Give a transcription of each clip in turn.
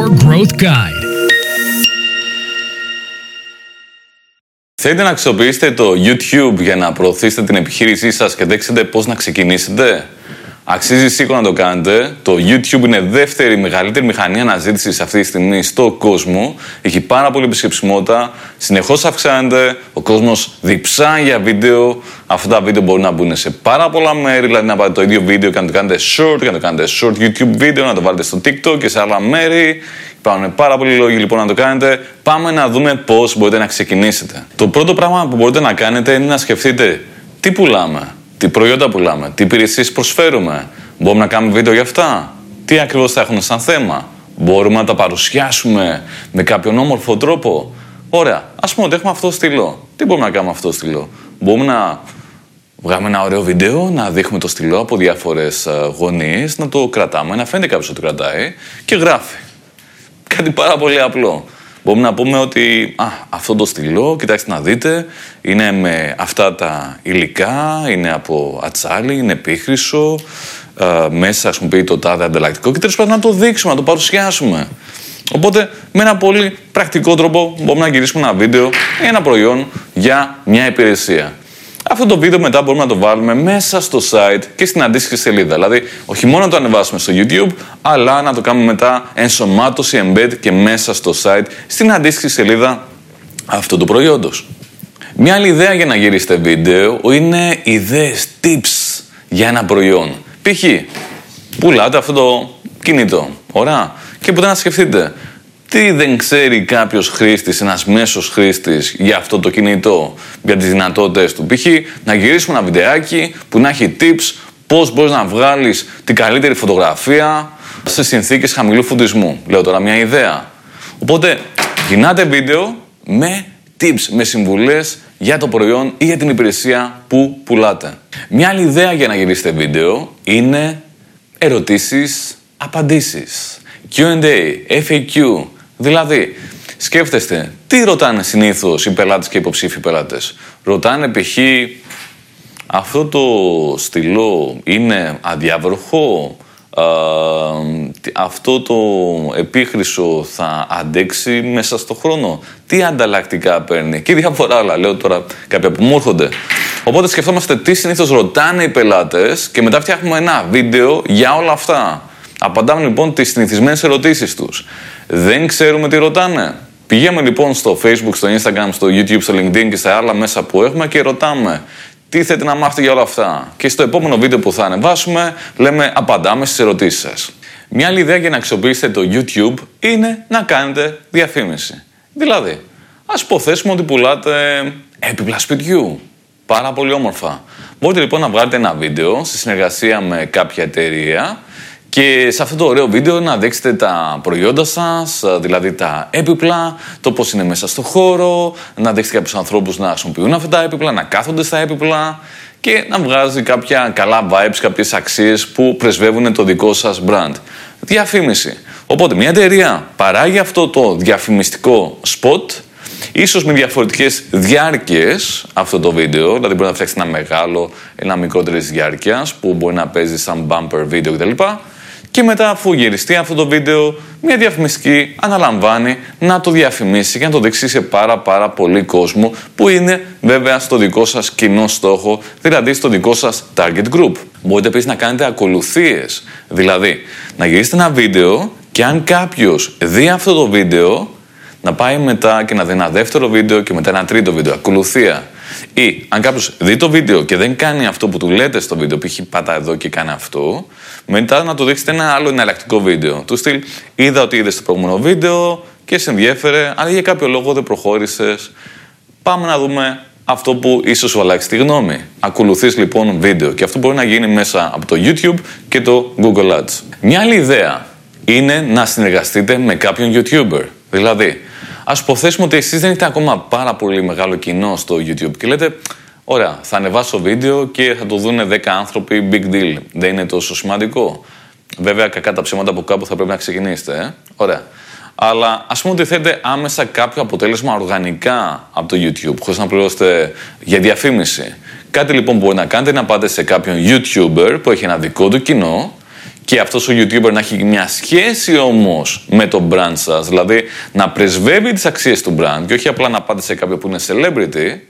Your Growth Guide. Θέλετε να αξιοποιήσετε το YouTube για να προωθήσετε την επιχείρησή σας και δέξετε πώς να ξεκινήσετε; Αξίζει σίγουρα να το κάνετε. Το YouTube είναι δεύτερη μεγαλύτερη μηχανή αναζήτησης αυτή τη στιγμή στο κόσμο. Έχει πάρα πολύ επισκεψιμότητα. Συνεχώς αυξάνεται. Ο κόσμος διψάει για βίντεο. Αυτά τα βίντεο μπορούν να μπουν σε πάρα πολλά μέρη. Δηλαδή να πάρετε το ίδιο βίντεο και να το κάνετε short, και να το κάνετε short YouTube βίντεο, να το βάλετε στο TikTok και σε άλλα μέρη. Υπάρχουν πάρα πολλοί λόγοι λοιπόν να το κάνετε. Πάμε να δούμε πώς μπορείτε να ξεκινήσετε. Το πρώτο πράγμα που μπορείτε να κάνετε είναι να σκεφτείτε τι πουλάμε τι προϊόντα πουλάμε, τι υπηρεσίες προσφέρουμε. Μπορούμε να κάνουμε βίντεο για αυτά; Τι ακριβώς θα έχουν σαν θέμα; Μπορούμε να τα παρουσιάσουμε με κάποιον όμορφο τρόπο; Ωραία. Α πούμε ότι έχουμε αυτό το στυλό. Τι μπορούμε να κάνουμε αυτό το στυλό; Μπορούμε να βγάλουμε ένα ωραίο βίντεο, να δείχνουμε το στυλό από διάφορες γωνίες, να το κρατάμε, να φαίνεται κάποιος ότι κρατάει και γράφει. Κάτι πάρα πολύ απλό. Μπορούμε να πούμε ότι α, αυτό το στυλό, κοιτάξτε να δείτε, είναι με αυτά τα υλικά, είναι από ατσάλι, είναι επίχρησο, α, μέσα χρησιμοποιεί το τάδε ανταλλακτικό και τέλος πάντων να το δείξουμε, να το παρουσιάσουμε. Οπότε με ένα πολύ πρακτικό τρόπο μπορούμε να γυρίσουμε ένα βίντεο ή ένα προϊόν για μια υπηρεσία. Αυτό το βίντεο μετά μπορούμε να το βάλουμε μέσα στο site και στην αντίστοιχη σελίδα. Δηλαδή, όχι μόνο να το ανεβάσουμε στο YouTube, αλλά να το κάνουμε μετά ενσωμάτωση, embed και μέσα στο site, στην αντίστοιχη σελίδα αυτού του προϊόντος. Μια άλλη ιδέα για να γυρίσετε βίντεο είναι ιδέες, tips για ένα προϊόν. Π.χ. πουλάτε αυτό το κινητό. Ωραία. Και ποτέ να σκεφτείτε, τι δεν ξέρει κάποιος χρήστης, ένας μέσος χρήστης για αυτό το κινητό, για τις δυνατότητες του; Π.χ. να γυρίσουμε ένα βιντεάκι που να έχει tips πώς μπορείς να βγάλεις την καλύτερη φωτογραφία σε συνθήκες χαμηλού φωτισμού. Λέω τώρα μια ιδέα. Οπότε γυρνάτε βίντεο με tips, με συμβουλές για το προϊόν ή για την υπηρεσία που πουλάτε. Μια άλλη ιδέα για να γυρίσετε βίντεο είναι ερωτήσεις, απαντήσεις. Q&A, FAQ, Δηλαδή, σκέφτεστε, τι ρωτάνε συνήθως οι πελάτες και οι υποψήφοι πελάτες; Ρωτάνε π.χ. αυτό το στυλό είναι αδιάβροχο, αυτό το επίχρησο θα αντέξει μέσα στο χρόνο; Τι ανταλλακτικά παίρνει; Και διάφορα άλλα. Λέω τώρα κάποια που μου έρχονται. Οπότε σκεφτόμαστε τι συνήθως ρωτάνε οι πελάτες και μετά φτιάχνουμε ένα βίντεο για όλα αυτά. Απαντάμε λοιπόν τις συνηθισμένες ερωτήσεις τους. Δεν ξέρουμε τι ρωτάνε. Πηγαίνουμε λοιπόν στο Facebook, στο Instagram, στο YouTube, στο LinkedIn και σε άλλα μέσα που έχουμε και ρωτάμε τι θέλετε να μάθετε για όλα αυτά; Και στο επόμενο βίντεο που θα ανεβάσουμε, λέμε απαντάμε στις ερωτήσεις σας. Μια άλλη ιδέα για να αξιοποιήσετε το YouTube είναι να κάνετε διαφήμιση. Δηλαδή, ας υποθέσουμε ότι πουλάτε έπιπλα σπιτιού. Πάρα πολύ όμορφα. Μπορείτε λοιπόν να βγάλετε ένα βίντεο σε συνεργασία με κάποια εταιρεία και σε αυτό το ωραίο βίντεο να δείξετε τα προϊόντα σας, δηλαδή τα έπιπλα, το πώς είναι μέσα στο χώρο, να δείξετε κάποιους ανθρώπους να χρησιμοποιούν αυτά τα έπιπλα, να κάθονται στα έπιπλα και να βγάζει κάποια καλά vibes, κάποιες αξίες που πρεσβεύουν το δικό σας brand. Διαφήμιση. Οπότε μια εταιρεία παράγει αυτό το διαφημιστικό spot, ίσως με διαφορετικές διάρκειες αυτό το βίντεο, δηλαδή μπορεί να φτιάξει ένα μεγάλο, ένα μικρότερης διάρκειας που μπορεί να παίζει σαν bumper βίντεο κτλ. Και μετά, αφού γυριστεί αυτό το βίντεο, μια διαφημιστική αναλαμβάνει να το διαφημίσει και να το δείξει σε πάρα πάρα πολύ κόσμο που είναι βέβαια στο δικό σας κοινό στόχο, δηλαδή στο δικό σας target group. Μπορείτε επίσης να κάνετε ακολουθίες, δηλαδή να γυρίσετε ένα βίντεο και αν κάποιος δει αυτό το βίντεο, να πάει μετά και να δει ένα δεύτερο βίντεο και μετά ένα τρίτο βίντεο, ακολουθία. Ή αν κάποιος δει το βίντεο και δεν κάνει αυτό που του λέτε στο βίντεο, π.χ. πατά εδώ και κάνει αυτό, μετά να του δείξετε ένα άλλο εναλλακτικό βίντεο. Του στυλ, είδα ότι είδες το προηγούμενο βίντεο και σε ενδιέφερε, αλλά για κάποιο λόγο δεν προχώρησες. Πάμε να δούμε αυτό που ίσως σου αλλάξει τη γνώμη. Ακολουθείς λοιπόν βίντεο και αυτό μπορεί να γίνει μέσα από το YouTube και το Google Ads. Μια άλλη ιδέα είναι να συνεργαστείτε με κάποιον YouTuber. Δηλαδή, Α υποθέσουμε ότι εσείς δεν έχετε ακόμα πάρα πολύ μεγάλο κοινό στο YouTube και λέτε, Ωραία, θα ανεβάσω βίντεο και θα το δουν 10 άνθρωποι, big deal. Δεν είναι τόσο σημαντικό. Βέβαια, κακά τα ψέματα από κάπου θα πρέπει να ξεκινήσετε. Ε; Ωραία. Αλλά ας πούμε ότι θέλετε άμεσα κάποιο αποτέλεσμα οργανικά από το YouTube, χωρίς να πληρώσετε για διαφήμιση. Κάτι λοιπόν που μπορεί να κάνετε είναι να πάτε σε κάποιον YouTuber που έχει ένα δικό του κοινό και αυτός ο YouTuber να έχει μια σχέση όμως με το brand σας, δηλαδή να πρεσβεύει τις αξίες του brand και όχι απλά να πάτε σε κάποιο που είναι celebrity,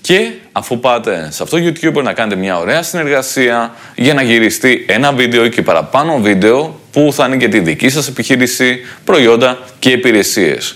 και αφού πάτε σε αυτό το YouTuber να κάνετε μια ωραία συνεργασία για να γυριστεί ένα βίντεο ή και παραπάνω βίντεο που θα είναι για τη δική σας επιχείρηση, προϊόντα και υπηρεσίες.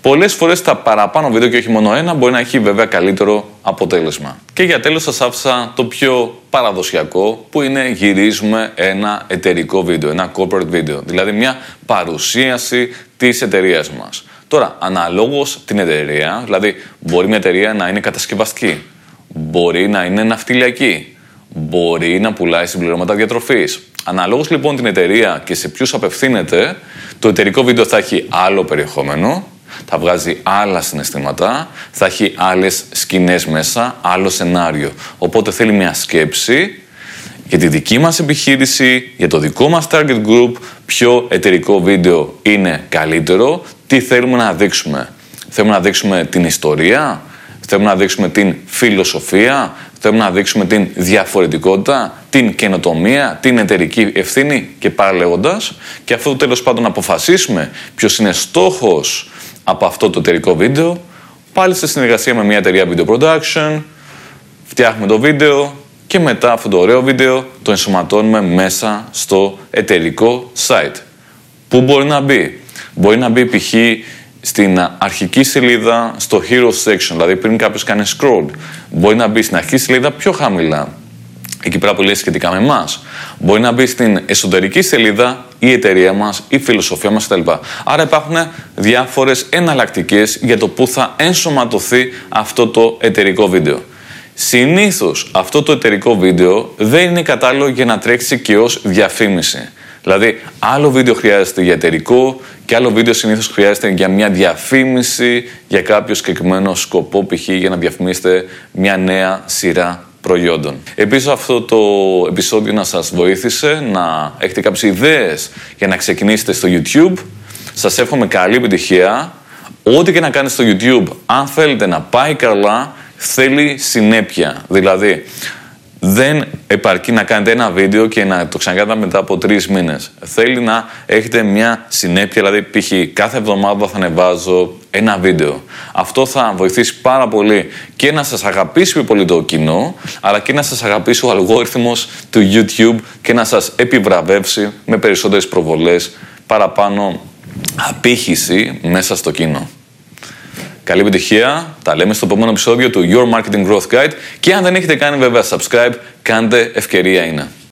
Πολλές φορές τα παραπάνω βίντεο και όχι μόνο ένα μπορεί να έχει βέβαια καλύτερο αποτέλεσμα. Και για τέλος σας άφησα το πιο παραδοσιακό που είναι γυρίζουμε ένα εταιρικό βίντεο, ένα corporate βίντεο, δηλαδή μια παρουσίαση της εταιρείας μας. Τώρα, αναλόγως την εταιρεία, δηλαδή μπορεί μια εταιρεία να είναι κατασκευαστική, μπορεί να είναι ναυτιλιακή, μπορεί να πουλάει συμπληρώματα διατροφής. Αναλόγως λοιπόν την εταιρεία και σε ποιους απευθύνεται, το εταιρικό βίντεο θα έχει άλλο περιεχόμενο, θα βγάζει άλλα συναισθήματα, θα έχει άλλες σκηνές μέσα, άλλο σενάριο. Οπότε θέλει μια σκέψη για τη δική μας επιχείρηση, για το δικό μας target group, ποιο εταιρικό βίντεο είναι καλύτερο, τι θέλουμε να δείξουμε. Θέλουμε να δείξουμε την ιστορία, θέλουμε να δείξουμε την φιλοσοφία, θέλουμε να δείξουμε την διαφορετικότητα, την καινοτομία, την εταιρική ευθύνη και παραλέγοντας. Και αυτό το τέλος πάντων να αποφασίσουμε ποιος είναι στόχος από αυτό το εταιρικό βίντεο, πάλι σε συνεργασία με μια εταιρεία video production, φτιάχνουμε το βίντεο, και μετά αυτό το ωραίο βίντεο το ενσωματώνουμε μέσα στο εταιρικό site. Πού μπορεί να μπει; Μπορεί να μπει π.χ. στην αρχική σελίδα στο hero section, δηλαδή πριν κάποιος κάνει scroll. Μπορεί να μπει στην αρχική σελίδα πιο χαμηλά, εκεί πέρα που λέει σχετικά με εμάς. Μπορεί να μπει στην εσωτερική σελίδα η εταιρεία μας, η φιλοσοφία μας κτλ. Άρα υπάρχουν διάφορες εναλλακτικές για το πού θα ενσωματωθεί αυτό το εταιρικό βίντεο. Συνήθως αυτό το εταιρικό βίντεο δεν είναι κατάλληλο για να τρέξει και ως διαφήμιση. Δηλαδή, άλλο βίντεο χρειάζεται για εταιρικό και άλλο βίντεο συνήθως χρειάζεται για μια διαφήμιση για κάποιο συγκεκριμένο σκοπό, π.χ. για να διαφημίσετε μια νέα σειρά προϊόντων. Επίσης αυτό το επεισόδιο να σας βοήθησε να έχετε κάποιες ιδέες για να ξεκινήσετε στο YouTube. Σας εύχομαι καλή επιτυχία. Ό,τι και να κάνετε στο YouTube, αν θέλετε να πάει καλά, θέλει συνέπεια. Δηλαδή, δεν επαρκεί να κάνετε ένα βίντεο και να το ξανακάνετε μετά από τρεις μήνες. Θέλει να έχετε μια συνέπεια, δηλαδή, π.χ. κάθε εβδομάδα θα ανεβάζω ένα βίντεο. Αυτό θα βοηθήσει πάρα πολύ και να σας αγαπήσει πιο πολύ το κοινό, αλλά και να σας αγαπήσει ο αλγόριθμος του YouTube και να σας επιβραβεύσει με περισσότερες προβολές, παραπάνω απήχηση μέσα στο κοινό. Καλή επιτυχία. Τα λέμε στο επόμενο επεισόδιο του Your Marketing Growth Guide. Και αν δεν έχετε κάνει βέβαια subscribe, κάντε ευκαιρία είναι.